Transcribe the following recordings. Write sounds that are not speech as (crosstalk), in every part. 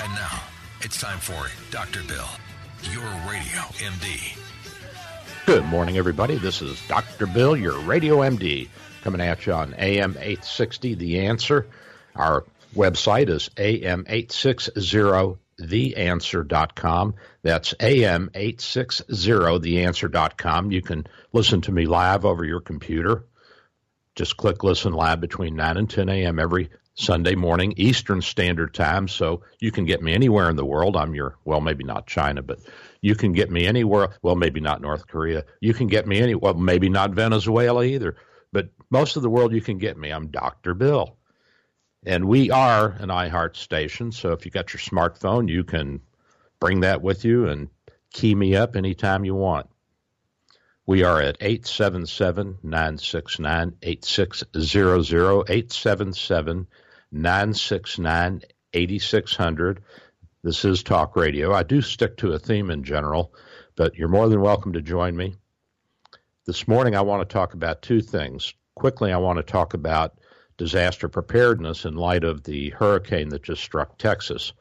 And now, it's time for Dr. Bill, your radio MD. Good morning, everybody. This is Dr. Bill, your radio MD, coming at you on AM 860 The Answer. Our website is am860theanswer.com. That's am860theanswer.com. You can listen to me live over your computer. Just click listen live between 9 and 10 a.m. every Sunday morning, Eastern Standard Time. So you can get me anywhere in the world. I'm your, well, maybe not China, but you can get me anywhere. Well, maybe not North Korea. You can get me any, well, maybe not Venezuela either. But most of the world you can get me. I'm Dr. Bill. And we are an iHeart station. So if you got your smartphone, you can bring that with you and key me up anytime you want. We are at 877 969 8600, 877 969 8600. This is talk radio. I do stick to a theme in general, but you're more than welcome to join me. This morning, I want to talk about two things. Quickly, I want to talk about disaster preparedness in light of the hurricane that just struck Texas.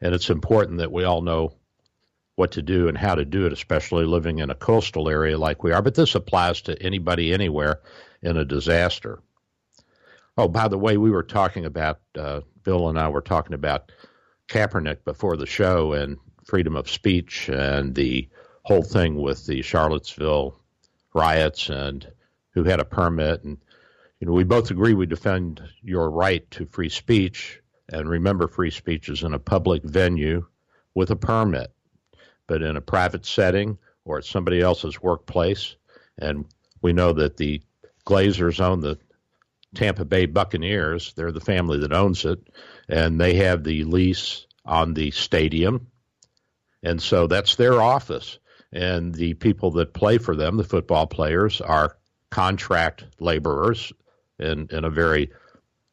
And it's important that we all know what to do and how to do it, especially living in a coastal area like we are. But this applies to anybody anywhere in a disaster. Oh, by the way, we were talking about, uh, Bill and I were talking about Kaepernick before the show and freedom of speech and the whole thing with the Charlottesville riots and who had a permit. And, you know, we both agree we defend your right to free speech. And remember, free speech is in a public venue with a permit but in a private setting or at somebody else's workplace. And we know that the Glazers own the Tampa Bay Buccaneers. They're the family that owns it, and they have the lease on the stadium. And so that's their office. And the people that play for them, the football players, are contract laborers in, in a very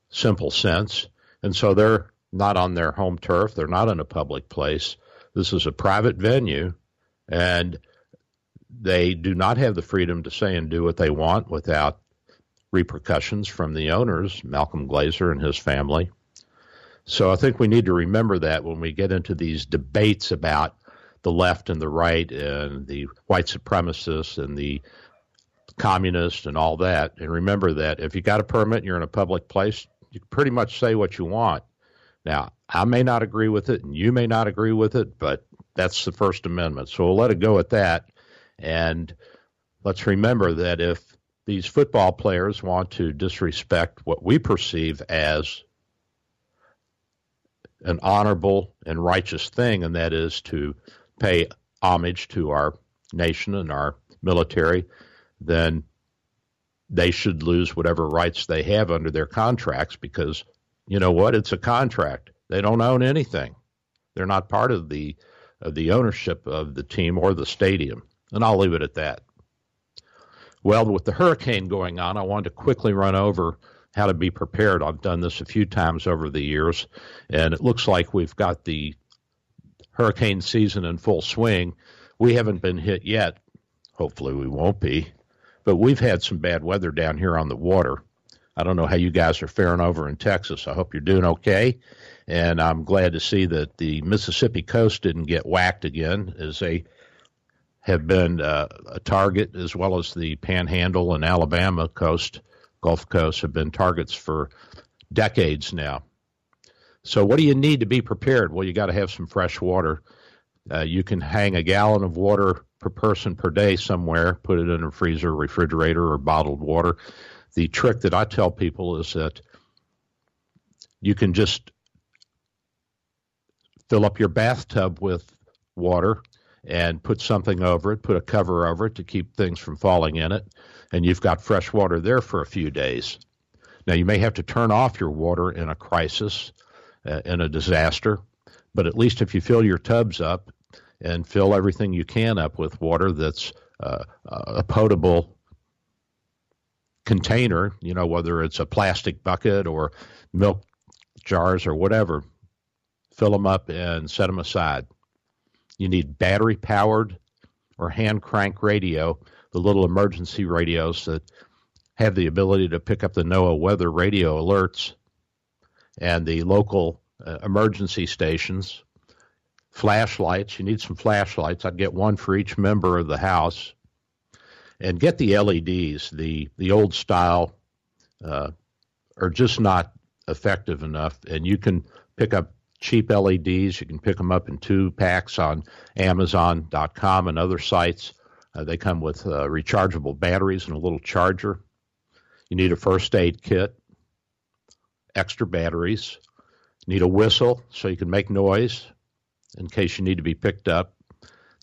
simple sense. And so they're not on their home turf, they're not in a public place. This is a private venue, and they do not have the freedom to say and do what they want without repercussions from the owners, Malcolm Glazer and his family. So I think we need to remember that when we get into these debates about the left and the right and the white supremacists and the communists and all that. And remember that if you got a permit and you're in a public place, you pretty much say what you want. Now, I may not agree with it, and you may not agree with it, but that's the First Amendment. So we'll let it go at that. And let's remember that if these football players want to disrespect what we perceive as an honorable and righteous thing, and that is to pay homage to our nation and our military, then they should lose whatever rights they have under their contracts because you know what? It's a contract. They don't own anything. They're not part of the of the ownership of the team or the stadium. And I'll leave it at that. Well, with the hurricane going on, I wanted to quickly run over how to be prepared. I've done this a few times over the years, and it looks like we've got the hurricane season in full swing. We haven't been hit yet. Hopefully, we won't be. But we've had some bad weather down here on the water. I don't know how you guys are faring over in Texas. I hope you're doing okay. And I'm glad to see that the Mississippi coast didn't get whacked again, as they have been uh, a target, as well as the Panhandle and Alabama coast Gulf Coast have been targets for decades now. So, what do you need to be prepared? Well, you got to have some fresh water. Uh, you can hang a gallon of water per person per day somewhere, put it in a freezer, refrigerator, or bottled water. The trick that I tell people is that you can just fill up your bathtub with water and put something over it, put a cover over it to keep things from falling in it, and you've got fresh water there for a few days. Now, you may have to turn off your water in a crisis, uh, in a disaster, but at least if you fill your tubs up and fill everything you can up with water that's uh, a potable container, you know, whether it's a plastic bucket or milk jars or whatever, fill them up and set them aside. You need battery powered or hand crank radio, the little emergency radios that have the ability to pick up the NOAA weather radio alerts and the local uh, emergency stations. Flashlights, you need some flashlights. I'd get one for each member of the house. And get the LEDs. The, the old style uh, are just not effective enough. And you can pick up cheap LEDs. You can pick them up in two packs on Amazon.com and other sites. Uh, they come with uh, rechargeable batteries and a little charger. You need a first aid kit, extra batteries. Need a whistle so you can make noise in case you need to be picked up.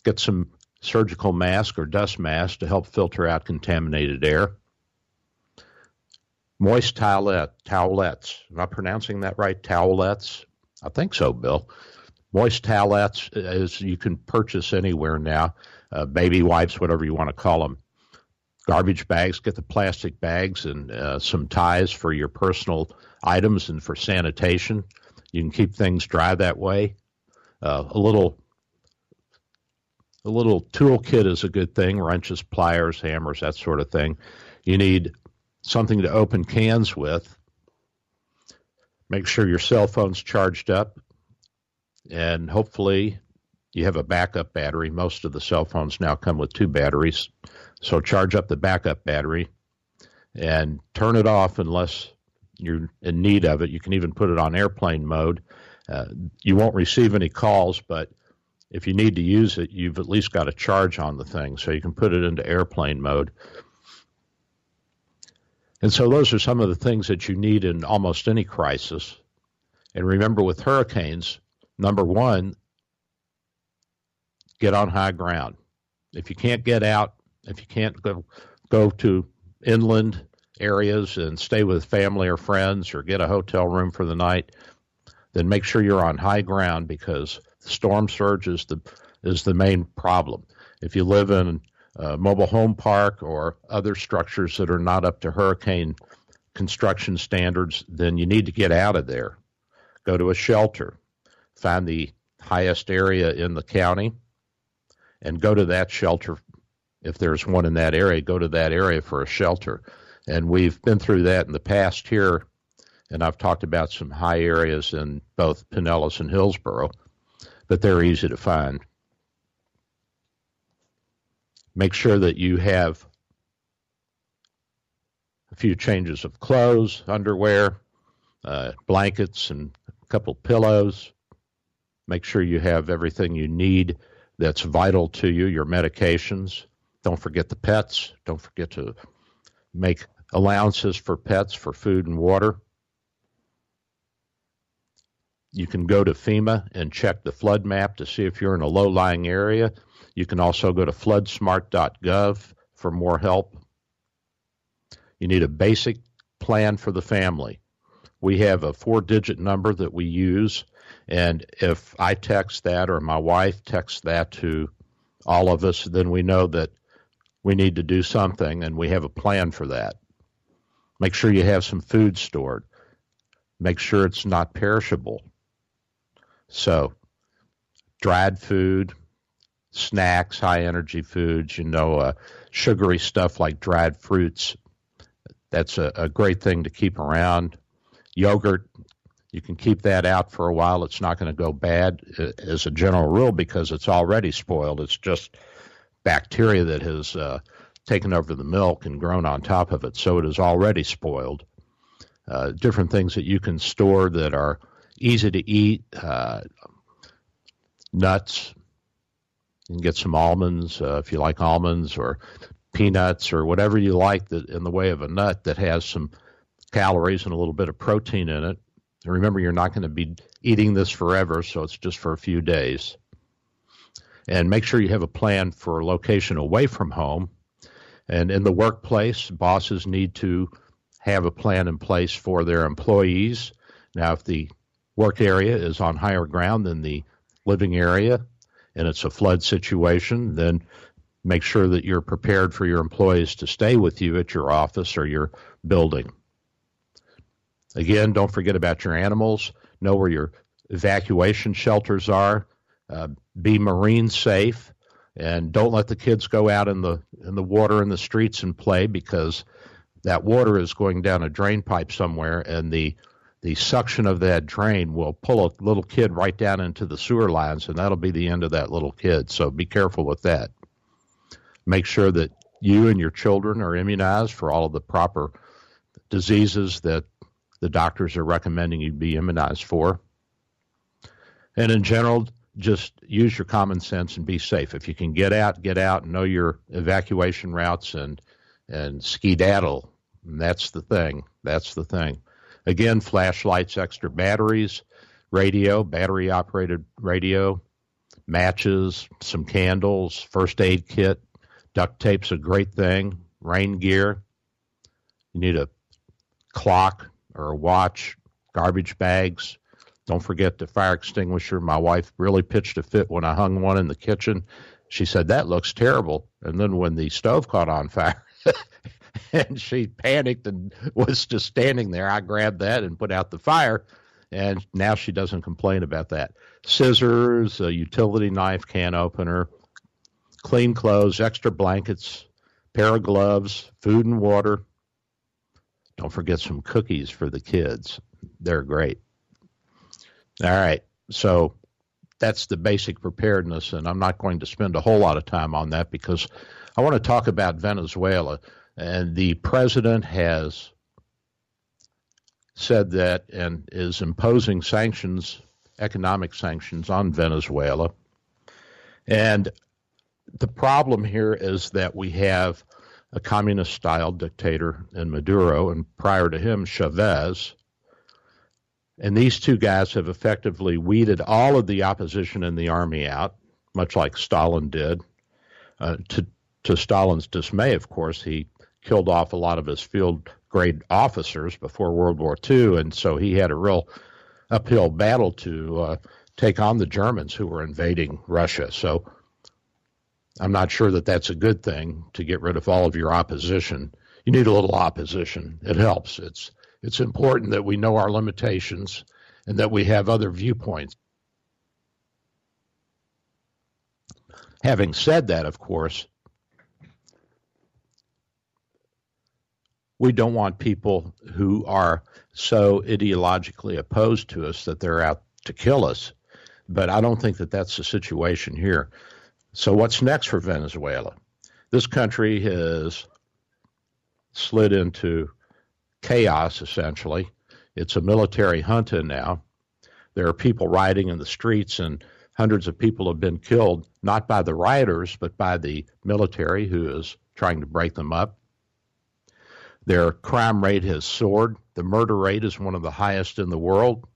Get some surgical mask or dust mask to help filter out contaminated air. Moist towelette, towelettes. Am I pronouncing that right? Towelettes. I think so, Bill. Moist towelettes is you can purchase anywhere now. Uh, baby wipes, whatever you want to call them. Garbage bags. Get the plastic bags and uh, some ties for your personal items and for sanitation. You can keep things dry that way. Uh, a little a little toolkit is a good thing wrenches, pliers, hammers, that sort of thing. You need something to open cans with Make sure your cell phone's charged up, and hopefully you have a backup battery. Most of the cell phones now come with two batteries, so charge up the backup battery and turn it off unless you're in need of it. You can even put it on airplane mode. Uh, you won't receive any calls, but if you need to use it, you've at least got a charge on the thing, so you can put it into airplane mode. And so those are some of the things that you need in almost any crisis. And remember with hurricanes, number one, get on high ground. If you can't get out, if you can't go, go to inland areas and stay with family or friends or get a hotel room for the night, then make sure you're on high ground because storm surge is the is the main problem. If you live in uh, mobile home park or other structures that are not up to hurricane construction standards, then you need to get out of there. Go to a shelter, find the highest area in the county, and go to that shelter. If there's one in that area, go to that area for a shelter. And we've been through that in the past here, and I've talked about some high areas in both Pinellas and Hillsborough, but they're easy to find. Make sure that you have a few changes of clothes, underwear, uh, blankets, and a couple pillows. Make sure you have everything you need that's vital to you, your medications. Don't forget the pets. Don't forget to make allowances for pets for food and water. You can go to FEMA and check the flood map to see if you're in a low lying area. You can also go to floodsmart.gov for more help. You need a basic plan for the family. We have a four digit number that we use, and if I text that or my wife texts that to all of us, then we know that we need to do something and we have a plan for that. Make sure you have some food stored. Make sure it's not perishable. So, dried food, snacks, high energy foods, you know, uh, sugary stuff like dried fruits. That's a, a great thing to keep around. Yogurt, you can keep that out for a while. It's not going to go bad uh, as a general rule because it's already spoiled. It's just bacteria that has uh, taken over the milk and grown on top of it, so it is already spoiled. Uh, different things that you can store that are easy to eat, uh, nuts. Can get some almonds uh, if you like almonds, or peanuts, or whatever you like that in the way of a nut that has some calories and a little bit of protein in it. And remember, you're not going to be eating this forever, so it's just for a few days. And make sure you have a plan for a location away from home. And in the workplace, bosses need to have a plan in place for their employees. Now, if the work area is on higher ground than the living area and it's a flood situation, then make sure that you're prepared for your employees to stay with you at your office or your building. Again, don't forget about your animals. Know where your evacuation shelters are. Uh, be marine safe, and don't let the kids go out in the in the water in the streets and play because that water is going down a drain pipe somewhere, and the the suction of that drain will pull a little kid right down into the sewer lines, and that'll be the end of that little kid. So be careful with that. Make sure that you and your children are immunized for all of the proper diseases that the doctors are recommending you be immunized for. And in general, just use your common sense and be safe. If you can get out, get out and know your evacuation routes and and skedaddle. And that's the thing. That's the thing. Again, flashlights, extra batteries, radio, battery operated radio, matches, some candles, first aid kit, duct tape's a great thing, rain gear. You need a clock or a watch, garbage bags, don't forget the fire extinguisher. My wife really pitched a fit when I hung one in the kitchen. She said, That looks terrible. And then when the stove caught on fire, (laughs) (laughs) and she panicked and was just standing there, I grabbed that and put out the fire. And now she doesn't complain about that. Scissors, a utility knife, can opener, clean clothes, extra blankets, pair of gloves, food and water. Don't forget some cookies for the kids. They're great. All right. So that's the basic preparedness, and I'm not going to spend a whole lot of time on that because I want to talk about Venezuela. And the president has said that and is imposing sanctions, economic sanctions on Venezuela. And the problem here is that we have a communist style dictator in Maduro, and prior to him, Chavez, and these two guys have effectively weeded all of the opposition in the army out, much like Stalin did. Uh, to, to Stalin's dismay, of course, he killed off a lot of his field grade officers before World War II, and so he had a real uphill battle to uh, take on the Germans who were invading Russia. So I'm not sure that that's a good thing to get rid of all of your opposition. You need a little opposition. It helps. It's it's important that we know our limitations and that we have other viewpoints. Having said that, of course, we don't want people who are so ideologically opposed to us that they're out to kill us. But I don't think that that's the situation here. So, what's next for Venezuela? This country has slid into chaos, essentially. It's a military junta now. There are people rioting in the streets, and hundreds of people have been killed, not by the rioters, but by the military who is trying to break them up. Their crime rate has soared. The murder rate is one of the highest in the world.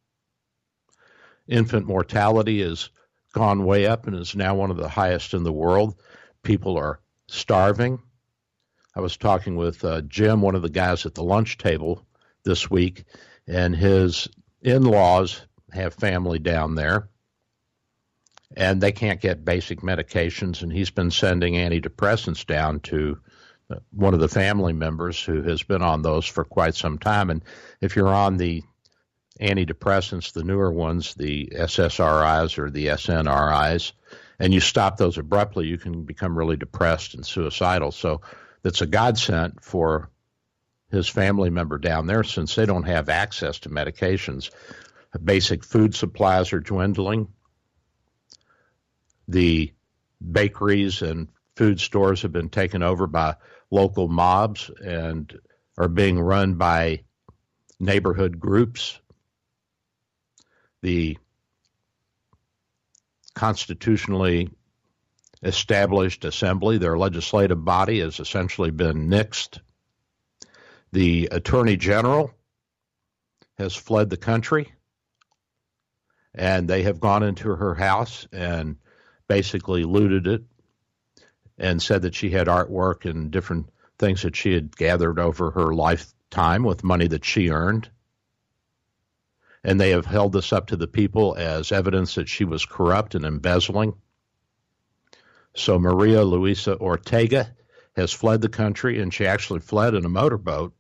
Infant mortality has gone way up and is now one of the highest in the world. People are starving. I was talking with uh, Jim, one of the guys at the lunch table this week, and his in laws have family down there, and they can't get basic medications, and he's been sending antidepressants down to one of the family members who has been on those for quite some time. And if you're on the antidepressants, the newer ones, the SSRIs or the SNRIs, and you stop those abruptly, you can become really depressed and suicidal. So that's a godsend for his family member down there since they don't have access to medications. Basic food supplies are dwindling. The bakeries and food stores have been taken over by local mobs and are being run by neighborhood groups. The constitutionally established assembly, their legislative body, has essentially been nixed. The attorney general has fled the country, and they have gone into her house and basically looted it and said that she had artwork and different things that she had gathered over her lifetime with money that she earned. And they have held this up to the people as evidence that she was corrupt and embezzling. So Maria Luisa Ortega has fled the country, and she actually fled in a motorboat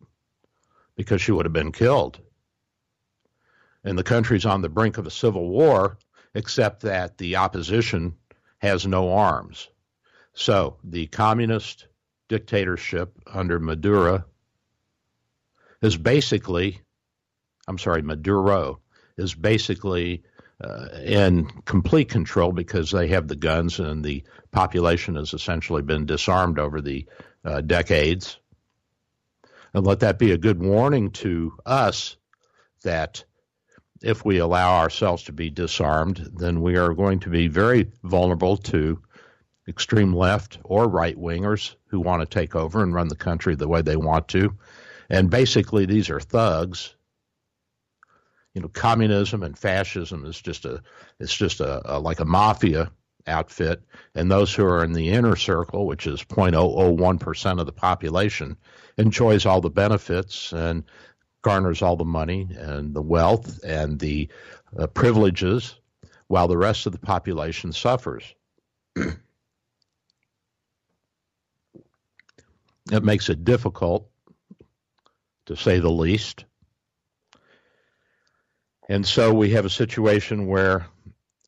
because she would have been killed. And the country's on the brink of a civil war, except that the opposition has no arms. So the communist dictatorship under Maduro is basically, I'm sorry, Maduro is basically uh, in complete control because they have the guns and the population has essentially been disarmed over the uh, decades. And let that be a good warning to us that if we allow ourselves to be disarmed, then we are going to be very vulnerable to extreme left or right wingers who want to take over and run the country the way they want to. And basically, these are thugs. You know, communism and fascism is just a it's just a, a like a mafia outfit, and those who are in the inner circle, which is 0.001 percent of the population, enjoys all the benefits and garners all the money and the wealth and the uh, privileges, while the rest of the population suffers. (clears throat) It makes it difficult, to say the least. And so we have a situation where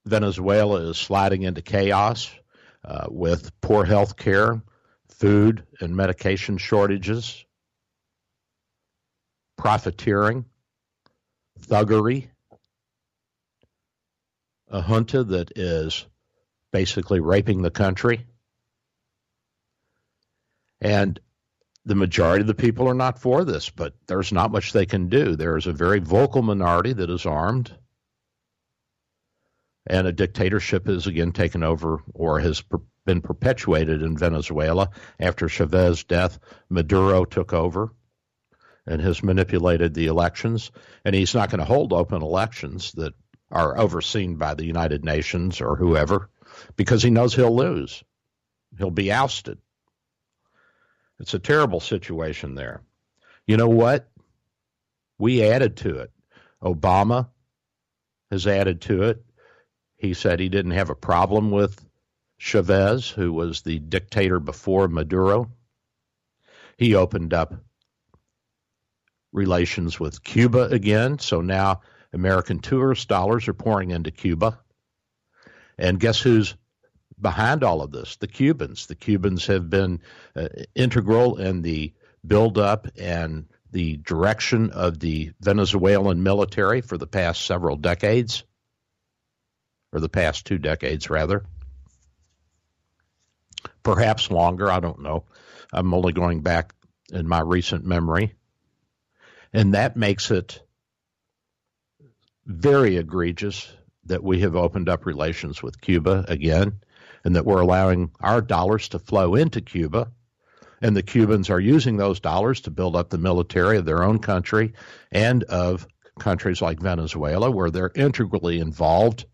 Venezuela is sliding into chaos uh, with poor health care, food and medication shortages, profiteering, thuggery, a junta that is basically raping the country. And the majority of the people are not for this, but there's not much they can do. There is a very vocal minority that is armed, and a dictatorship is again taken over or has per- been perpetuated in Venezuela. After Chavez's death, Maduro took over and has manipulated the elections, and he's not going to hold open elections that are overseen by the United Nations or whoever because he knows he'll lose. He'll be ousted. It's a terrible situation there. You know what? We added to it. Obama has added to it. He said he didn't have a problem with Chavez, who was the dictator before Maduro. He opened up relations with Cuba again. So now American tourist dollars are pouring into Cuba. And guess who's behind all of this, the Cubans. The Cubans have been uh, integral in the buildup and the direction of the Venezuelan military for the past several decades, or the past two decades, rather. Perhaps longer, I don't know. I'm only going back in my recent memory. And that makes it very egregious that we have opened up relations with Cuba again and that we're allowing our dollars to flow into Cuba. And the Cubans are using those dollars to build up the military of their own country and of countries like Venezuela, where they're integrally involved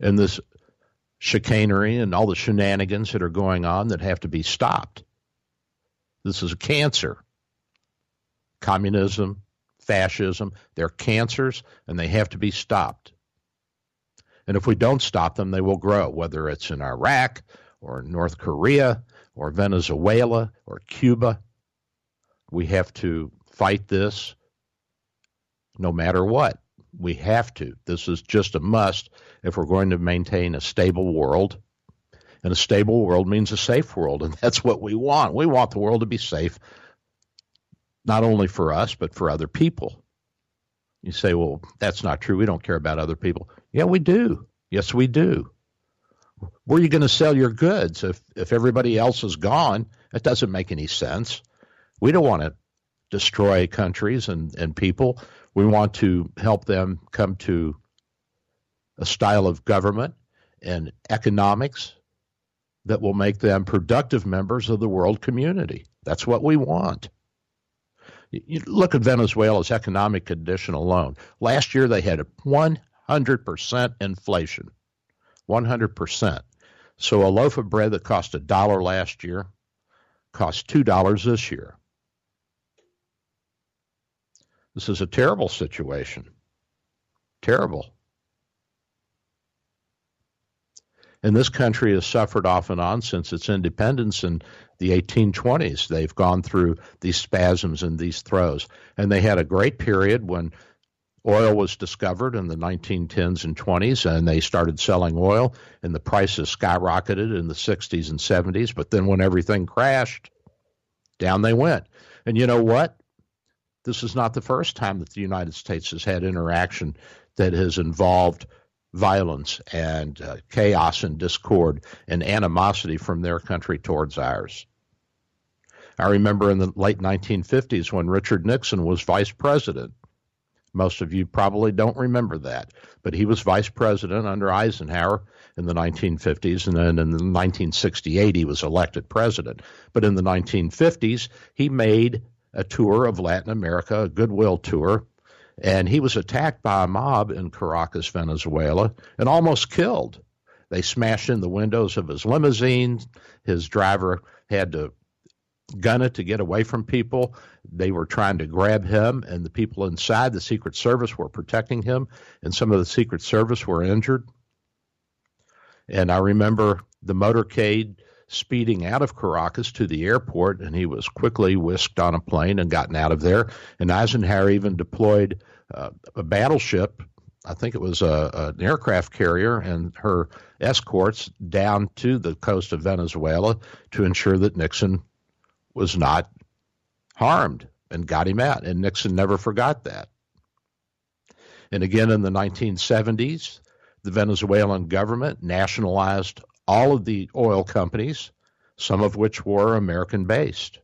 in this chicanery and all the shenanigans that are going on that have to be stopped. This is a cancer. Communism, fascism, they're cancers and they have to be stopped. And if we don't stop them, they will grow, whether it's in Iraq or North Korea or Venezuela or Cuba. We have to fight this no matter what. We have to. This is just a must if we're going to maintain a stable world. And a stable world means a safe world, and (laughs) that's what we want. We want the world to be safe, not only for us, but for other people. You say, well, that's not true. We don't care about other people. Yeah, we do. Yes, we do. where are you going to sell your goods if if everybody else is gone? It doesn't make any sense. We don't want to destroy countries and, and people. We want to help them come to a style of government and economics that will make them productive members of the world community. That's what we want. You look at Venezuela's economic condition alone. Last year they had 100% inflation. 100%. So a loaf of bread that cost a dollar last year costs $2 this year. This is a terrible situation. Terrible. And this country has suffered off and on since its independence in the 1820s. They've gone through these spasms and these throes. And they had a great period when oil was discovered in the 1910s and 20s, and they started selling oil, and the prices skyrocketed in the 60s and 70s. But then when everything crashed, down they went. And you know what? This is not the first time that the United States has had interaction that has involved violence and uh, chaos and discord and animosity from their country towards ours. I remember in the late 1950s when Richard Nixon was vice president. Most of you probably don't remember that, but he was vice president under Eisenhower in the 1950s, and then in 1968 he was elected president. But in the 1950s, he made a tour of Latin America, a goodwill tour, and he was attacked by a mob in Caracas, Venezuela, and almost killed. They smashed in the windows of his limousine. His driver had to gun it to get away from people. They were trying to grab him, and the people inside the Secret Service were protecting him, and some of the Secret Service were injured. And I remember the motorcade speeding out of Caracas to the airport, and he was quickly whisked on a plane and gotten out of there. And Eisenhower even deployed uh, a battleship. I think it was a, an aircraft carrier and her escorts down to the coast of Venezuela to ensure that Nixon was not harmed and got him out. And Nixon never forgot that. And again in the 1970s, the Venezuelan government nationalized all of the oil companies, some of which were American based.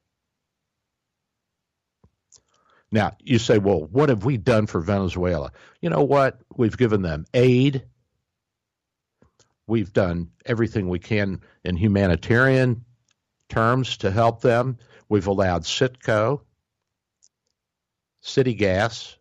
Now, you say, well, what have we done for Venezuela? You know what? We've given them aid. We've done everything we can in humanitarian terms to help them. We've allowed Citgo, City Gas,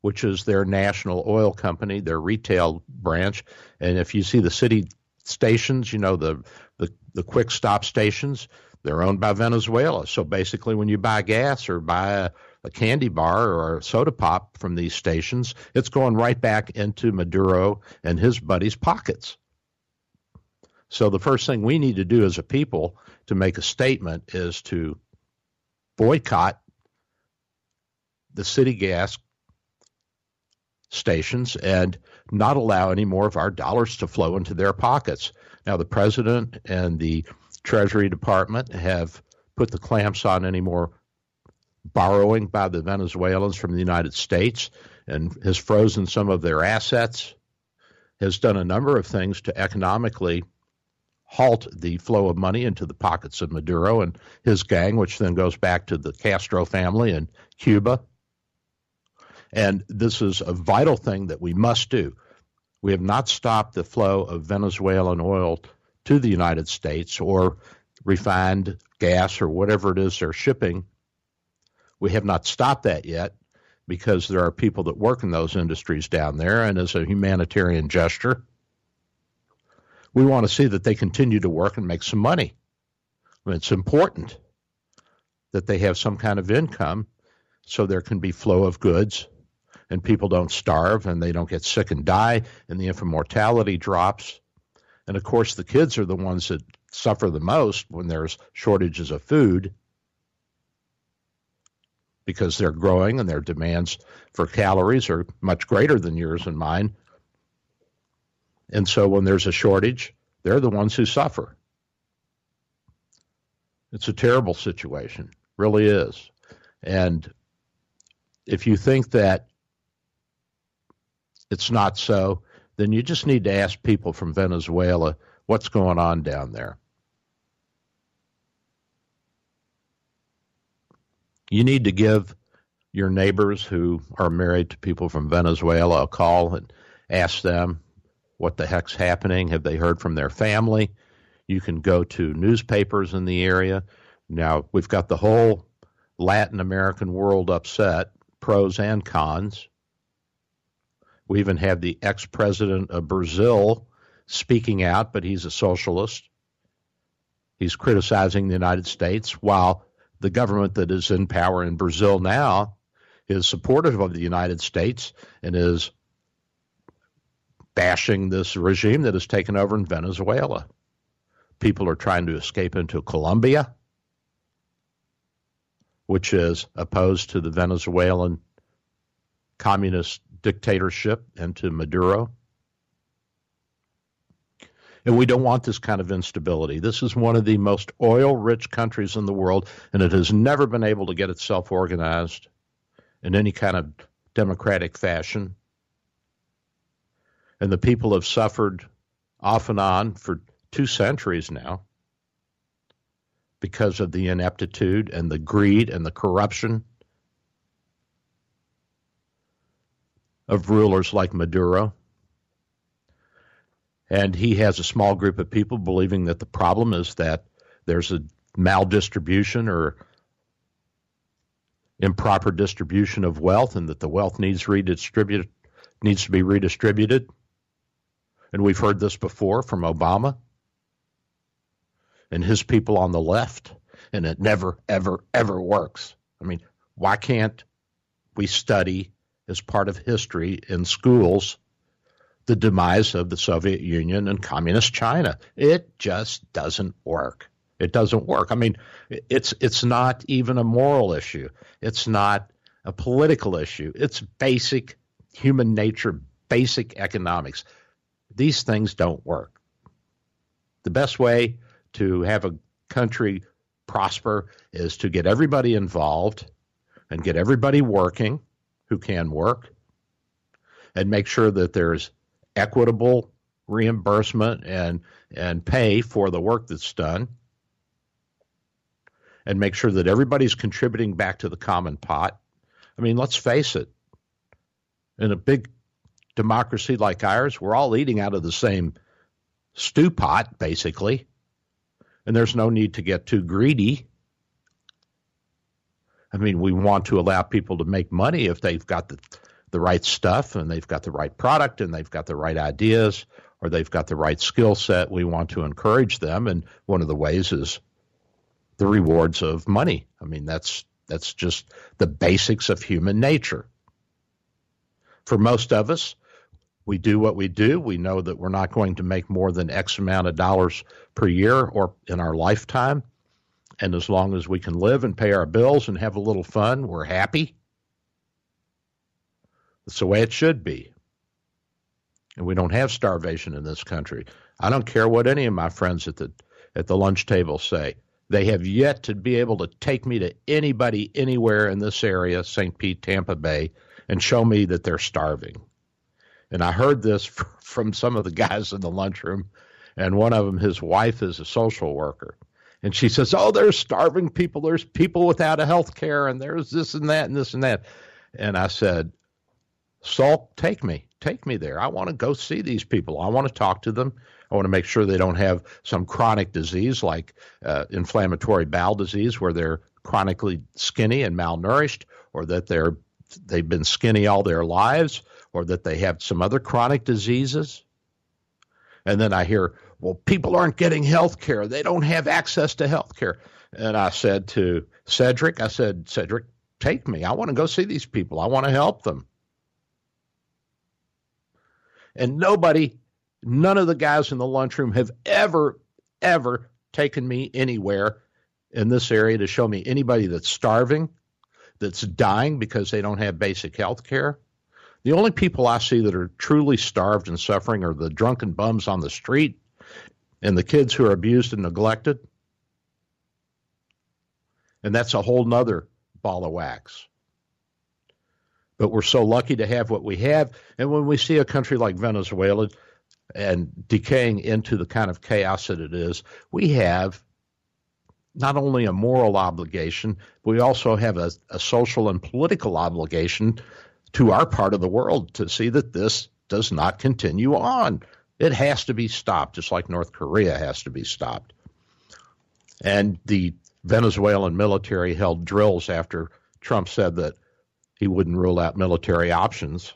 which is their national oil company, their retail branch. And if you see the city stations, you know, the, the, the quick stop stations, they're owned by Venezuela. So basically, when you buy gas or buy a, a candy bar or a soda pop from these stations, it's going right back into Maduro and his buddies' pockets. So the first thing we need to do as a people to make a statement is to boycott the city gas stations and not allow any more of our dollars to flow into their pockets. Now, the president and the Treasury Department have put the clamps on any more borrowing by the Venezuelans from the United States and has frozen some of their assets, has done a number of things to economically halt the flow of money into the pockets of Maduro and his gang, which then goes back to the Castro family in Cuba and this is a vital thing that we must do. We have not stopped the flow of Venezuelan oil to the United States or refined gas or whatever it is they're shipping. We have not stopped that yet because there are people that work in those industries down there, and as a humanitarian gesture, we want to see that they continue to work and make some money. I mean, it's important that they have some kind of income so there can be flow of goods and people don't starve and they don't get sick and die and the infant mortality drops. And of course, the kids are the ones that suffer the most when there's shortages of food because they're growing and their demands for calories are much greater than yours and mine. And so when there's a shortage, they're the ones who suffer. It's a terrible situation, really is. And if you think that it's not so, then you just need to ask people from Venezuela what's going on down there. You need to give your neighbors who are married to people from Venezuela a call and ask them what the heck's happening. Have they heard from their family? You can go to newspapers in the area. Now, we've got the whole Latin American world upset, pros and cons. We even have the ex president of Brazil speaking out, but he's a socialist. He's criticizing the United States while the government that is in power in Brazil now is supportive of the United States and is bashing this regime that has taken over in Venezuela. People are trying to escape into Colombia, which is opposed to the Venezuelan communist dictatorship and to Maduro. And we don't want this kind of instability. This is one of the most oil rich countries in the world, and it has never been able to get itself organized in any kind of democratic fashion. And the people have suffered off and on for two centuries now because of the ineptitude and the greed and the corruption of rulers like Maduro. And he has a small group of people believing that the problem is that there's a maldistribution or improper distribution of wealth and that the wealth needs redistributed needs to be redistributed. And we've heard this before from Obama and his people on the left, and it never, ever, ever works. I mean, why can't we study as part of history in schools the demise of the Soviet Union and communist China? It just doesn't work. It doesn't work. I mean, it's it's not even a moral issue. It's not a political issue. It's basic human nature, basic economics. These things don't work. The best way to have a country prosper is to get everybody involved and get everybody working who can work and make sure that there's equitable reimbursement and and pay for the work that's done and make sure that everybody's contributing back to the common pot. I mean, let's face it. In a big democracy like ours, we're all eating out of the same stew pot, basically, and there's no need to get too greedy. I mean, we want to allow people to make money if they've got the the right stuff and they've got the right product and they've got the right ideas or they've got the right skill set. We want to encourage them, and one of the ways is the rewards of money. I mean, that's that's just the basics of human nature. For most of us, we do what we do. We know that we're not going to make more than X amount of dollars per year or in our lifetime. And as long as we can live and pay our bills and have a little fun, we're happy. That's the way it should be. And we don't have starvation in this country. I don't care what any of my friends at the at the lunch table say. They have yet to be able to take me to anybody anywhere in this area, St. Pete, Tampa Bay, and show me that they're starving. And I heard this (laughs) from some of the guys in the lunchroom, and one of them, his wife is a social worker. And she says, Oh, there's starving people. There's people without a health care, and there's this and that and this and that. And I said, Salt, take me. Take me there. I want to go see these people. I want to talk to them. I want to make sure they don't have some chronic disease like uh, inflammatory bowel disease where they're chronically skinny and malnourished, or that they're they've been skinny all their lives, or that they have some other chronic diseases. And then I hear, well, people aren't getting health care. They don't have access to health care. And I said to Cedric, I said, Cedric, take me. I want to go see these people. I want to help them. And nobody None of the guys in the lunchroom have ever, ever taken me anywhere in this area to show me anybody that's starving, that's dying because they don't have basic health care. The only people I see that are truly starved and suffering are the drunken bums on the street and the kids who are abused and neglected. And that's a whole nother ball of wax. But we're so lucky to have what we have. And when we see a country like Venezuela and decaying into the kind of chaos that it is, we have not only a moral obligation, but we also have a, a social and political obligation to our part of the world to see that this does not continue on. It has to be stopped, just like North Korea has to be stopped. And the Venezuelan military held drills after Trump said that he wouldn't rule out military options.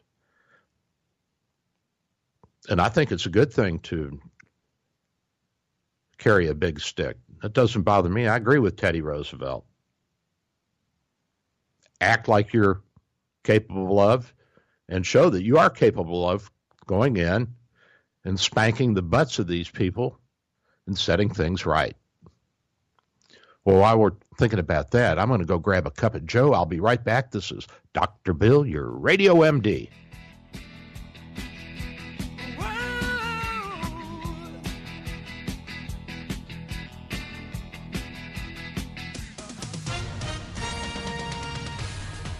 And I think it's a good thing to carry a big stick. That doesn't bother me. I agree with Teddy Roosevelt. Act like you're capable of and show that you are capable of going in and spanking the butts of these people and setting things right. Well, while we're thinking about that, I'm going to go grab a cup of Joe. I'll be right back. This is Dr. Bill, your radio MD.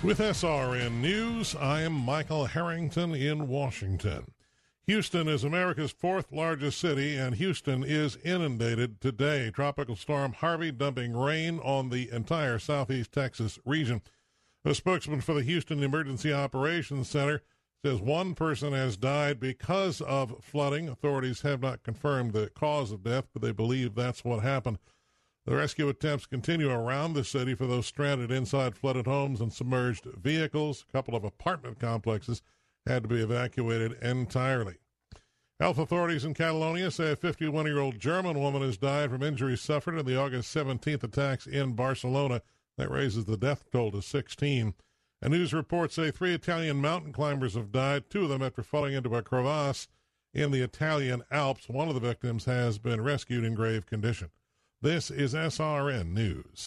With SRN News, I am Michael Harrington in Washington. Houston is America's fourth largest city, and Houston is inundated today. Tropical storm Harvey dumping rain on the entire southeast Texas region. A spokesman for the Houston Emergency Operations Center says one person has died because of flooding. Authorities have not confirmed the cause of death, but they believe that's what happened. The rescue attempts continue around the city for those stranded inside flooded homes and submerged vehicles. A couple of apartment complexes had to be evacuated entirely. Health authorities in Catalonia say a 51 year old German woman has died from injuries suffered in the August 17th attacks in Barcelona. That raises the death toll to 16. A news report say three Italian mountain climbers have died, two of them after falling into a crevasse in the Italian Alps. One of the victims has been rescued in grave condition. This is SRN News.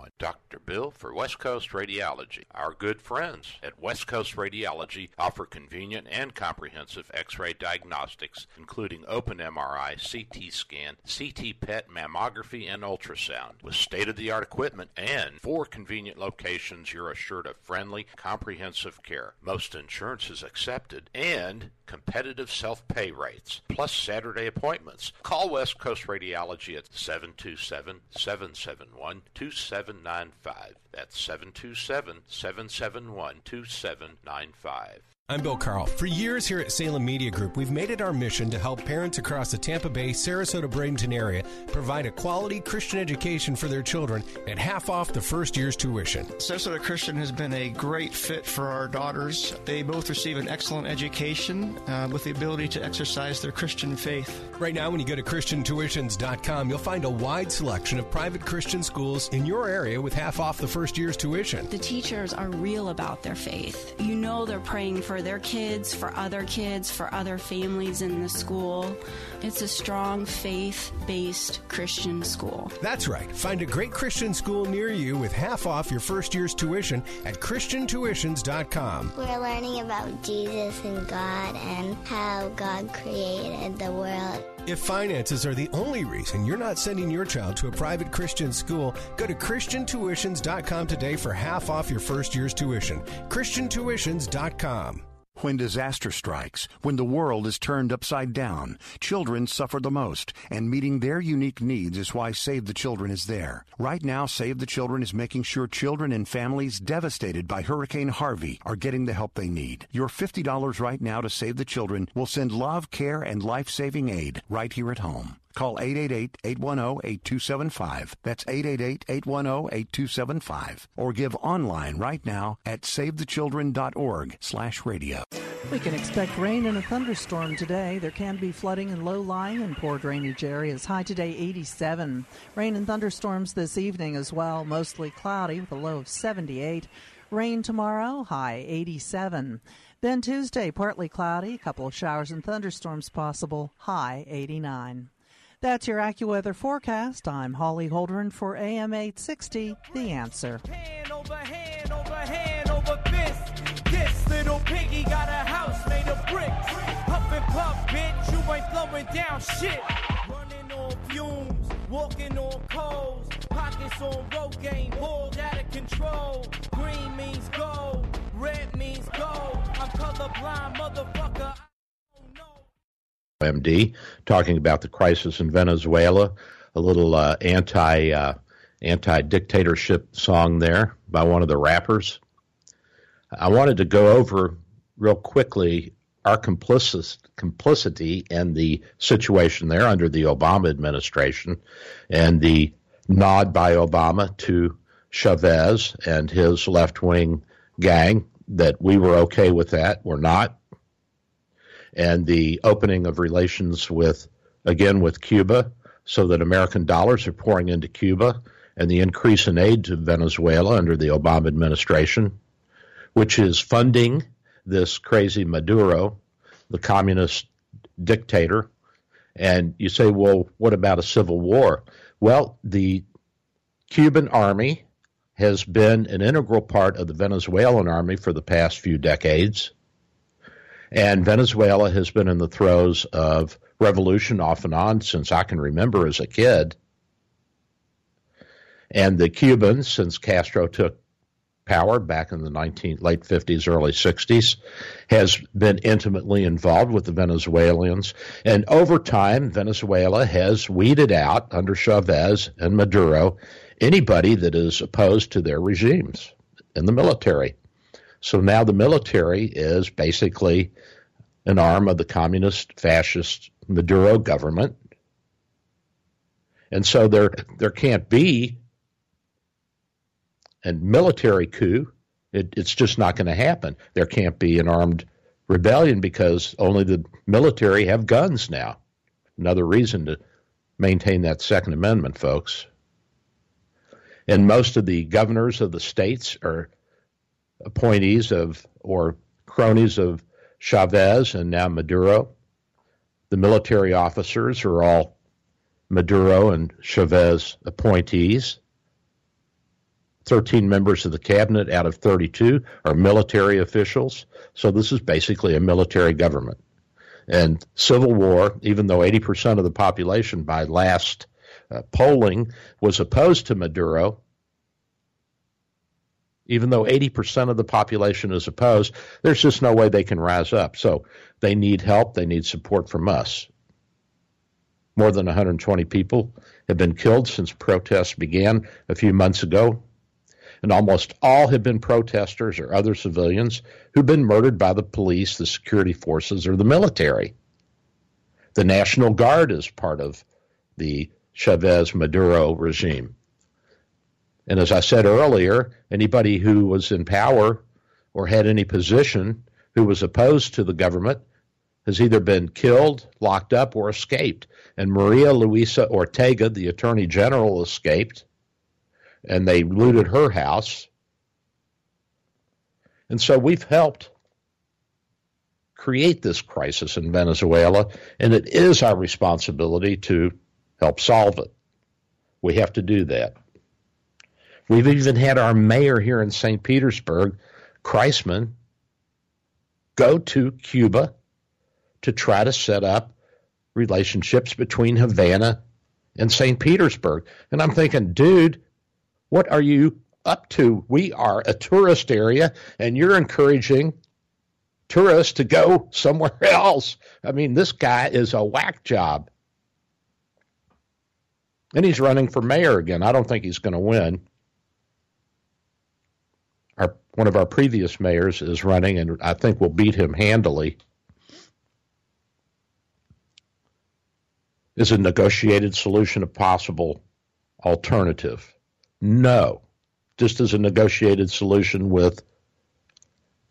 Dr. Bill for West Coast Radiology. Our good friends at West Coast Radiology offer convenient and comprehensive X ray diagnostics, including open MRI, CT scan, CT PET, mammography, and ultrasound. With state of the art equipment and four convenient locations, you're assured of friendly, comprehensive care. Most insurance is accepted and competitive self pay rates, plus Saturday appointments. Call West Coast Radiology at 727 771 2795. That's 727 771 2795. I'm Bill Carl. For years here at Salem Media Group, we've made it our mission to help parents across the Tampa Bay, Sarasota, Bradenton area provide a quality Christian education for their children at half off the first year's tuition. Sarasota Christian has been a great fit for our daughters. They both receive an excellent education uh, with the ability to exercise their Christian faith. Right now, when you go to ChristianTuitions.com, you'll find a wide selection of private Christian schools in your area with half off the first year's tuition. The teachers are real about their faith. You know they're praying for their kids, for other kids, for other families in the school. It's a strong faith based Christian school. That's right. Find a great Christian school near you with half off your first year's tuition at ChristianTuitions.com. We're learning about Jesus and God and how God created the world. If finances are the only reason you're not sending your child to a private Christian school, go to ChristianTuitions.com today for half off your first year's tuition. ChristianTuitions.com. When disaster strikes, when the world is turned upside down, children suffer the most, and meeting their unique needs is why Save the Children is there. Right now, Save the Children is making sure children and families devastated by Hurricane Harvey are getting the help they need. Your $50 right now to Save the Children will send love, care, and life saving aid right here at home. Call 888-810-8275. That's 888-810-8275. Or give online right now at savethechildren.org slash radio. We can expect rain and a thunderstorm today. There can be flooding in low-lying and poor drainage areas. High today 87. Rain and thunderstorms this evening as well. Mostly cloudy with a low of 78. Rain tomorrow, high 87. Then Tuesday, partly cloudy, a couple of showers and thunderstorms possible, high 89. That's your AccuWeather forecast. I'm Holly Holdren for AM 860, The Answer. Hand over hand over hand over fist. Little piggy got a house made of bricks. And puff, bitch, you ain't down shit. Running on fumes, walking on coals. Pockets on Rogaine, boiled out of control. Green means gold, red means gold. I'm colorblind, motherfucker. MD, talking about the crisis in Venezuela, a little uh, anti uh, anti dictatorship song there by one of the rappers. I wanted to go over real quickly our complicit, complicity in the situation there under the Obama administration and the nod by Obama to Chavez and his left wing gang that we were okay with that. We're not and the opening of relations with, again, with Cuba, so that American dollars are pouring into Cuba, and the increase in aid to Venezuela under the Obama administration, which is funding this crazy Maduro, the communist dictator. And you say, well, what about a civil war? Well, the Cuban army has been an integral part of the Venezuelan army for the past few decades. And Venezuela has been in the throes of revolution off and on since I can remember as a kid. And the Cubans, since Castro took power back in the 19, late 50s, early 60s, has been intimately involved with the Venezuelans. And over time, Venezuela has weeded out, under Chavez and Maduro, anybody that is opposed to their regimes in the military. So now the military is basically an arm of the communist fascist Maduro government. And so there there can't be a military coup. It, it's just not going to happen. There can't be an armed rebellion because only the military have guns now. Another reason to maintain that Second Amendment, folks. And most of the governors of the states are appointees of or cronies of Chavez and now Maduro. The military officers are all Maduro and Chavez appointees. 13 members of the cabinet out of 32 are military officials. So this is basically a military government. And civil war, even though 80% of the population by last uh, polling was opposed to Maduro, even though 80% of the population is opposed, there's just no way they can rise up. So they need help, they need support from us. More than 120 people have been killed since protests began a few months ago, and almost all have been protesters or other civilians who've been murdered by the police, the security forces, or the military. The National Guard is part of the Chavez Maduro regime. And as I said earlier, anybody who was in power or had any position who was opposed to the government has either been killed, locked up, or escaped. And Maria Luisa Ortega, the attorney general, escaped, and they looted her house. And so we've helped create this crisis in Venezuela, and it is our responsibility to help solve it. We have to do that. We've even had our mayor here in St. Petersburg, Kriseman, go to Cuba to try to set up relationships between Havana and St. Petersburg. And I'm thinking, dude, what are you up to? We are a tourist area, and you're encouraging tourists to go somewhere (laughs) else. I mean, this guy is a whack job. And he's running for mayor again. I don't think he's going to win one of our previous mayors is running, and I think we'll beat him handily. Is a negotiated solution a possible alternative? No. Just as a negotiated solution with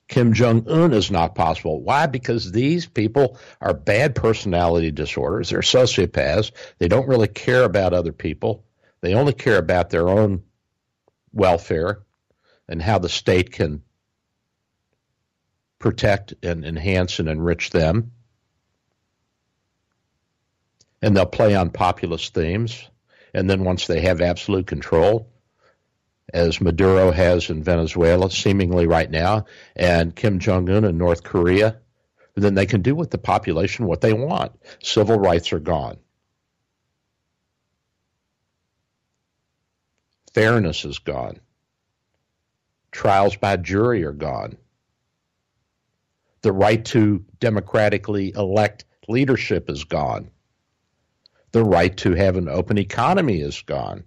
Kim Jong un is not possible. Why? Because these people are bad personality disorders. They're sociopaths. They don't really care about other people. They only care about their own welfare and how the state can protect and enhance and enrich them. And they'll play on populist themes. And then once they have absolute control, as Maduro has in Venezuela, seemingly right now, and Kim Jong un in North Korea, then they can do with the population what they want. Civil rights are gone. Fairness is gone. Trials by jury are gone. The right to democratically elect leadership is gone. The right to have an open economy is gone.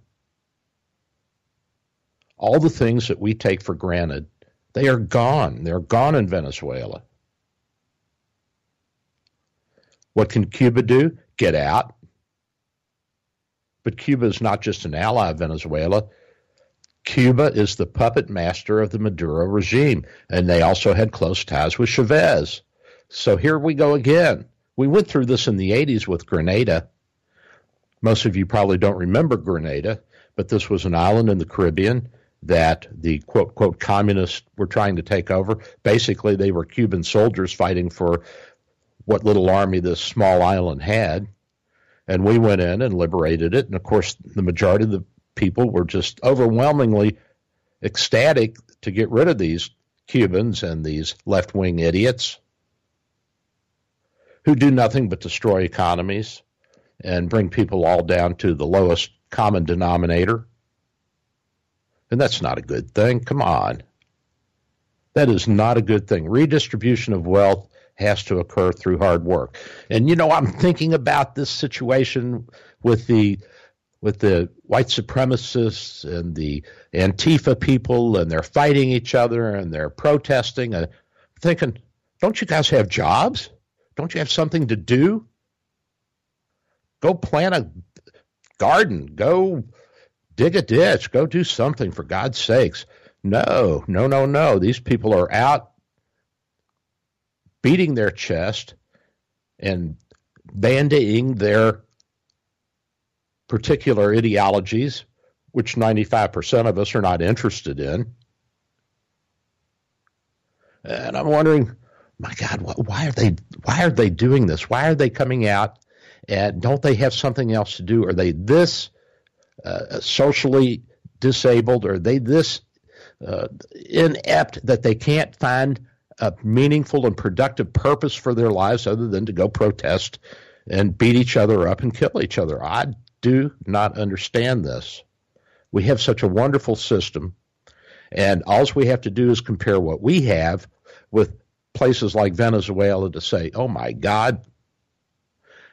All the things that we take for granted, they are gone. They're gone in Venezuela. What can Cuba do? Get out. But Cuba is not just an ally of Venezuela. Cuba is the puppet master of the Maduro regime, and they also had close ties with Chavez. So here we go again. We went through this in the 80s with Grenada. Most of you probably don't remember Grenada, but this was an island in the Caribbean that the quote, quote, communists were trying to take over. Basically, they were Cuban soldiers fighting for what little army this small island had. And we went in and liberated it. And of course, the majority of the people were just overwhelmingly ecstatic to get rid of these Cubans and these left wing idiots who do nothing but destroy economies and bring people all down to the lowest common denominator. And that's not a good thing. Come on. That is not a good thing. Redistribution of wealth has to occur through hard work. And you know, I'm thinking about this situation with the with the white supremacists and the Antifa people, and they're fighting each other and they're protesting. And thinking, don't you guys have jobs? Don't you have something to do? Go plant a garden. Go dig a ditch. Go do something for God's sakes. No, no, no, no. These people are out beating their chest and bandying their particular ideologies, which 95% of us are not interested in. And I'm wondering, my God, why are they why are they doing this? Why are they coming out? And don't they have something else to do? Are they this uh, socially disabled? Are they this uh, inept that they can't find a meaningful and productive purpose for their lives other than to go protest and beat each other up and kill each other. I do not understand this. We have such a wonderful system, and all we have to do is compare what we have with places like Venezuela to say, oh my God.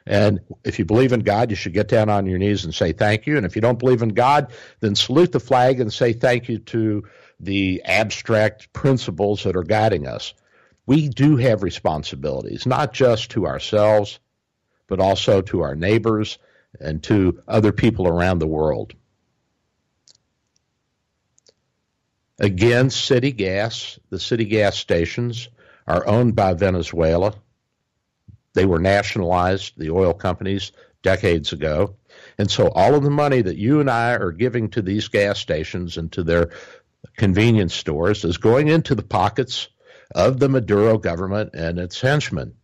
And if you believe in God, you should get down on your knees and say thank you. And if you don't believe in God, then salute the flag and say thank you to the abstract principles that are guiding us. We do have responsibilities, not just to ourselves, but also to our neighbors and to other people around the world. Again, city gas, the city gas stations are owned by Venezuela. They were nationalized, the oil companies, decades ago. And so all of the money that you and I are giving to these gas stations and to their convenience stores is going into the pockets of the Maduro government and its henchmen.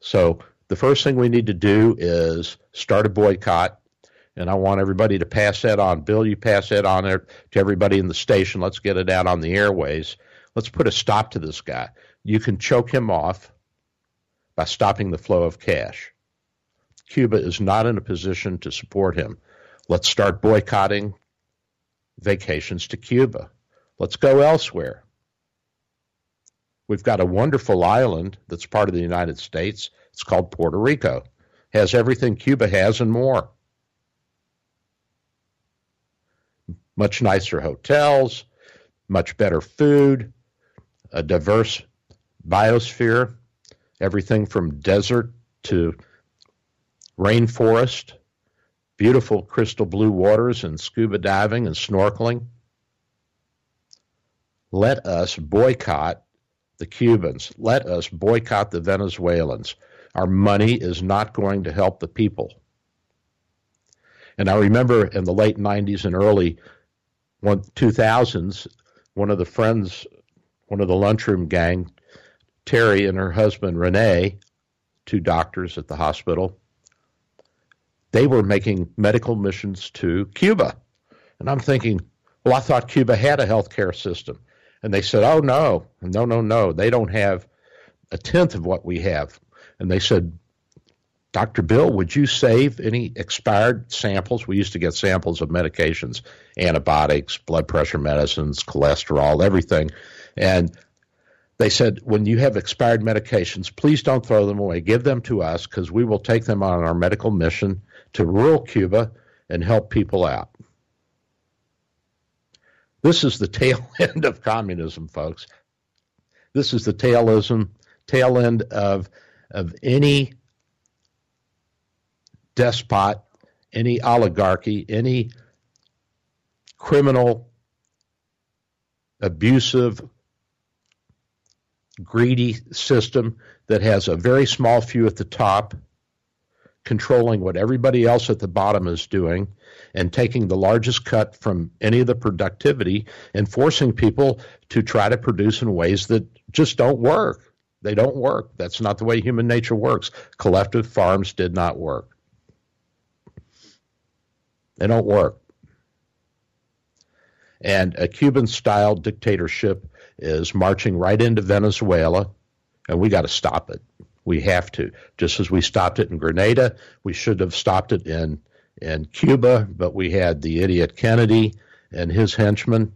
So the first thing we need to do is start a boycott. And I want everybody to pass that on. Bill, you pass that on to everybody in the station. Let's get it out on the airways. Let's put a stop to this guy. You can choke him off by stopping the flow of cash. Cuba is not in a position to support him. Let's start boycotting vacations to Cuba. Let's go elsewhere. We've got a wonderful island that's part of the United States. It's called Puerto Rico. Has everything Cuba has and more. Much nicer hotels, much better food, a diverse biosphere, everything from desert to rainforest, beautiful crystal blue waters and scuba diving and snorkeling. Let us boycott the Cubans. Let us boycott the Venezuelans. Our money is not going to help the people. And I remember in the late 90s and early one 2000s, one of the friends, one of the lunchroom gang, Terry and her husband Renee, two doctors at the hospital, they were making medical missions to Cuba. And I'm thinking, well, I thought Cuba had a health care system. And they said, oh, no, no, no, no. They don't have a tenth of what we have. And they said, Dr. Bill, would you save any expired samples? We used to get samples of medications, antibiotics, blood pressure medicines, cholesterol, everything. And they said, when you have expired medications, please don't throw them away. Give them to us because we will take them on our medical mission to rural Cuba and help people out. This is the (laughs) tail end of communism, folks. This is the tailism, tail end of, of any despot, any oligarchy, any criminal, abusive, greedy system that has a very small few at the top controlling what everybody else at the bottom is doing and taking the largest cut from any of the productivity and forcing people to try to produce in ways that just don't work. They don't work. That's not the way human nature works. Collective farms did not work. They don't work. And a Cuban style dictatorship is marching right into Venezuela, and we got to stop it. We have to. Just as we stopped it in Grenada, we should have stopped it in, in Cuba, but we had the idiot Kennedy and his henchmen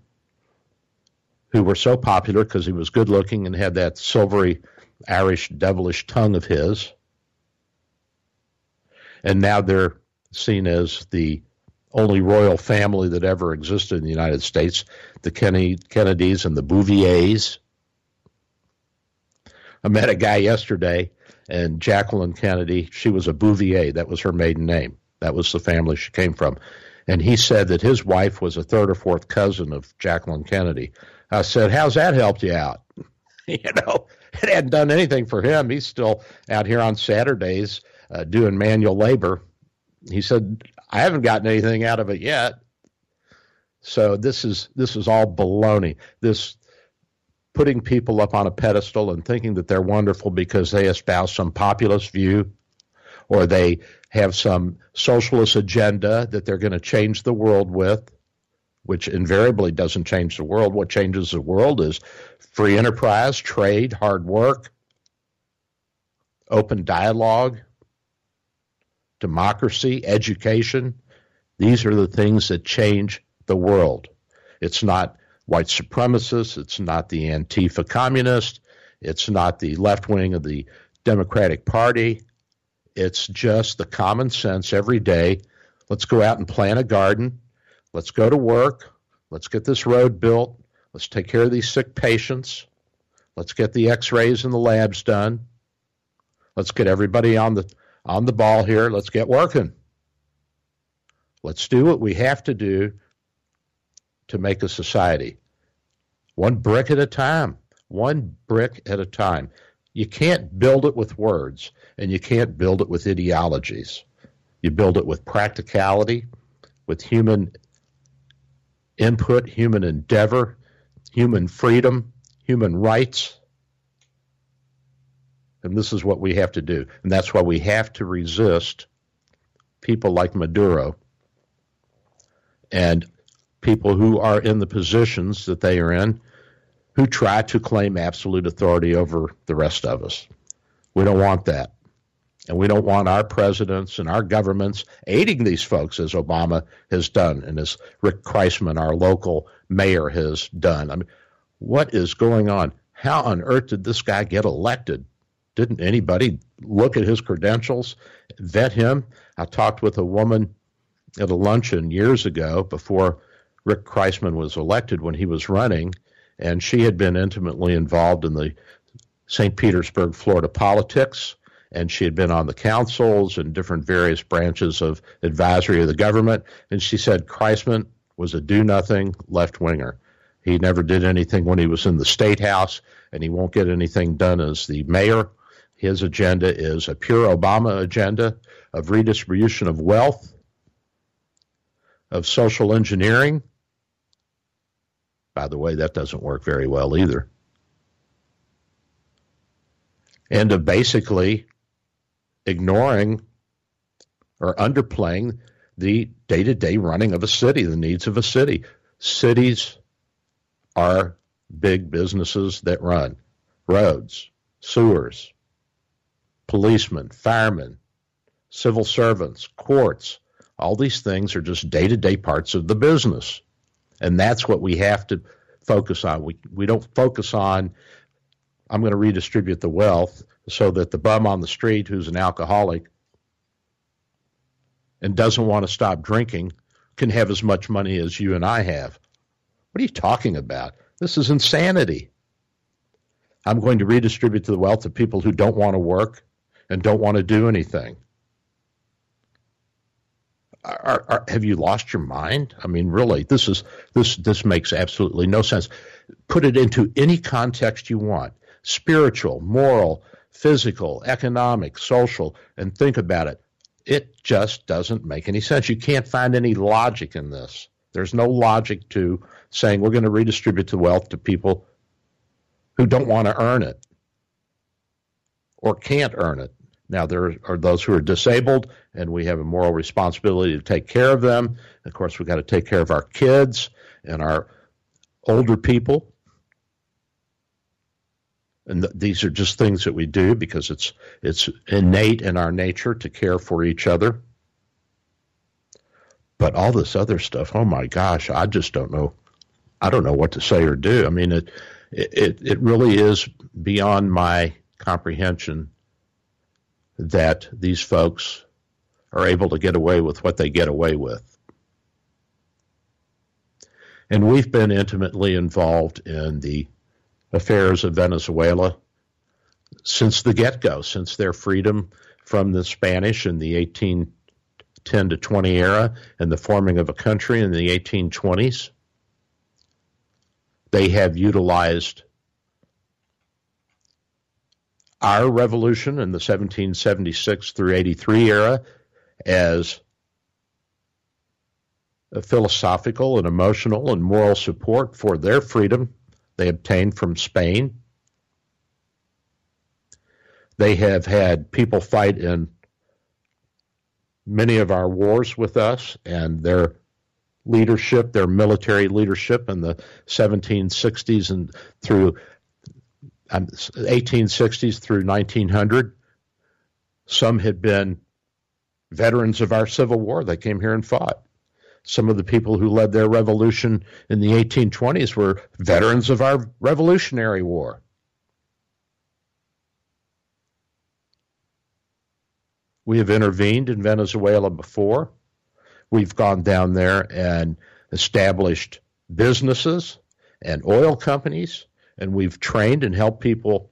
who were so popular because he was good looking and had that silvery Irish devilish tongue of his. And now they're seen as the only royal family that ever existed in the United States, the Kennedy, Kennedys and the Bouviers. I met a guy yesterday, and Jacqueline Kennedy, she was a Bouvier. That was her maiden name. That was the family she came from. And he said that his wife was a third or fourth cousin of Jacqueline Kennedy. I said, How's that helped you out? (laughs) you know, it hadn't done anything for him. He's still out here on Saturdays uh, doing manual labor. He said, I haven't gotten anything out of it yet. So this is this is all baloney. This putting people up on a pedestal and thinking that they're wonderful because they espouse some populist view or they have some socialist agenda that they're going to change the world with, which invariably doesn't change the world. What changes the world is free enterprise, trade, hard work, open dialogue, democracy, education. These are the things that change the world. It's not white supremacists, it's not the Antifa communist, it's not the left wing of the Democratic Party. It's just the common sense every day. Let's go out and plant a garden. Let's go to work. Let's get this road built. Let's take care of these sick patients. Let's get the x rays and the labs done. Let's get everybody on the on the ball here. Let's get working. Let's do what we have to do to make a society. One brick at a time. One brick at a time. You can't build it with words, and you can't build it with ideologies. You build it with practicality, with human input, human endeavor, human freedom, human rights. And this is what we have to do. And that's why we have to resist people like Maduro and people who are in the positions that they are in who try to claim absolute authority over the rest of us. We don't want that. And we don't want our presidents and our governments aiding these folks as Obama has done and as Rick Kriseman, our local mayor, has done. I mean, what is going on? How on earth did this guy get elected? Didn't anybody look at his credentials, vet him? I talked with a woman at a luncheon years ago before Rick Kriseman was elected when he was running, and she had been intimately involved in the St. Petersburg, Florida politics, and she had been on the councils and different various branches of advisory of the government. And she said Kriseman was a do nothing left winger. He never did anything when he was in the state house, and he won't get anything done as the mayor his agenda is a pure Obama agenda of redistribution of wealth, of social engineering, By the way, that doesn't work very well either. And of basically ignoring or underplaying the day to day running of a city, the needs of a city. Cities are big businesses that run roads, sewers, policemen, firemen, civil servants, courts. All these things are just day to day parts of the business. And that's what we have to focus on. We, we don't focus on, I'm going to redistribute the wealth so that the bum on the street who's an alcoholic and doesn't want to stop drinking can have as much money as you and I have. What are you talking about? This is insanity. I'm going to redistribute the wealth to people who don't want to work and don't want to do anything. Are, are, have you lost your mind? I mean, really, this is this this makes absolutely no sense. Put it into any context you want: spiritual, moral, physical, economic, social, and think about it. It just doesn't make any sense. You can't find any logic in this. There's no logic to saying we're going to redistribute the wealth to people who don't want to earn it or can't earn it. Now, there are those who are disabled, and we have a moral responsibility to take care of them. Of course, we've got to take care of our kids and our older people. And th- these are just things that we do because it's it's innate in our nature to care for each other. But all this other stuff, oh my gosh, I just don't know. I don't know what to say or do. I mean, it it it really is beyond my comprehension that these folks are able to get away with what they get away with. And we've been intimately involved in the affairs of Venezuela since the get go, since their freedom from the Spanish in the 1810 to 20 era and the forming of a country in the 1820s. They have utilized our revolution in the 1776 through 83 era as a philosophical and emotional and moral support for their freedom they obtained from Spain. They have had people fight in many of our wars with us, and their leadership, their military leadership in the 1760s and through 1860s um, through 1900. Some had been veterans of our Civil War. They came here and fought. Some of the people who led their revolution in the 1820s were veterans of our Revolutionary War. We have intervened in Venezuela before. We've gone down there and established businesses and oil companies, and we've trained and helped people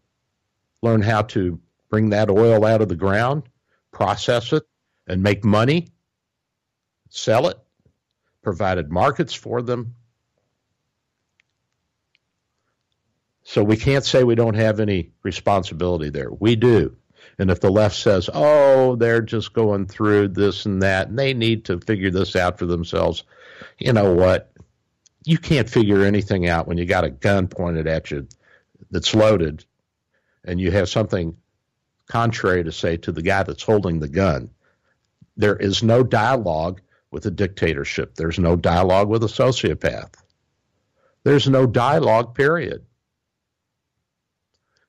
learn how to bring that oil out of the ground, process it, and make money, sell it, provided markets for them. So we can't say we don't have any responsibility there. We do. And if the left says, oh, they're just going through this and that, and they need to figure this out for themselves, you know what? You can't figure anything out when you got a gun pointed at you that's loaded and you have something contrary to say to the guy that's holding the gun. There is no dialogue with a dictatorship. There's no dialogue with a sociopath. There's no dialogue, period.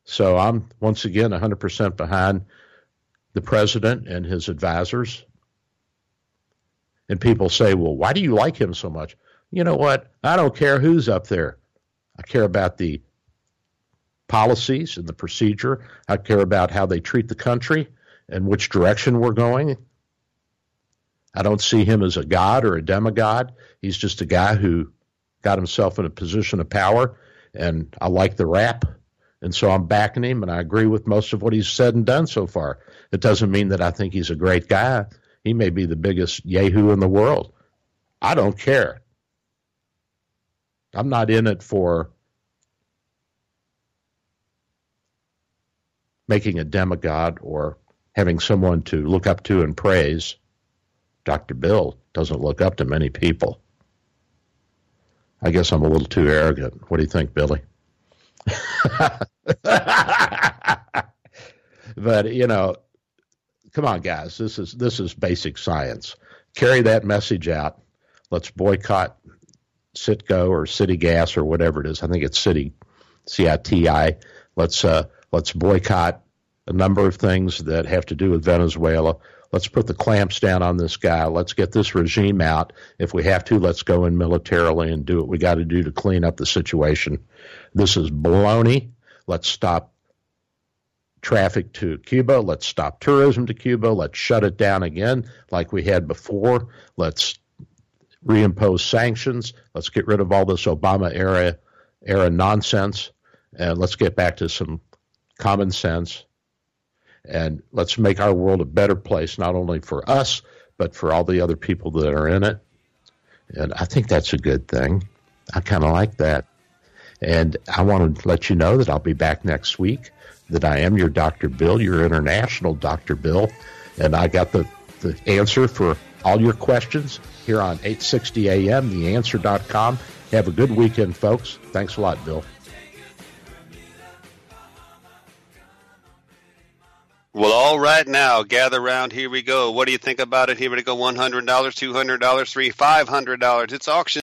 So I'm once again 100% behind the president and his advisors. And people say, well, why do you like him so much? You know what? I don't care who's up there. I care about the policies and the procedure. I care about how they treat the country and which direction we're going. I don't see him as a god or a demigod. He's just a guy who got himself in a position of power, and I like the rap, and so I'm backing him, and I agree with most of what he's said and done so far. It doesn't mean that I think he's a great guy. He may be the biggest yahoo in the world. I don't care. I'm not in it for making a demigod or having someone to look up to and praise. Dr. Bill doesn't look up to many people. I guess I'm a little too arrogant. What do you think, Billy? (laughs) but you know, come on, guys. This is this is basic science. Carry that message out. Let's boycott Citgo or City Gas or whatever it is. I think it's City C I T I. Let's uh, let's boycott a number of things that have to do with Venezuela. Let's put the clamps down on this guy. Let's get this regime out. If we have to, let's go in militarily and do what we got to do to clean up the situation. This is baloney. Let's stop traffic to Cuba. Let's stop tourism to Cuba. Let's shut it down again like we had before. Let's reimpose sanctions. Let's get rid of all this Obama era era nonsense and let's get back to some common sense and let's make our world a better place not only for us but for all the other people that are in it. And I think that's a good thing. I kind of like that. And I want to let you know that I'll be back next week, that I am your Dr. Bill, your international Dr. Bill, and I got the, the answer for all your questions here on 860 AM, theanswer.com. Have a good weekend, folks. Thanks a lot, Bill. Well, all right now, gather round. Here we go. What do you think about it? Here we go. $100, $200, three, $500. It's auction.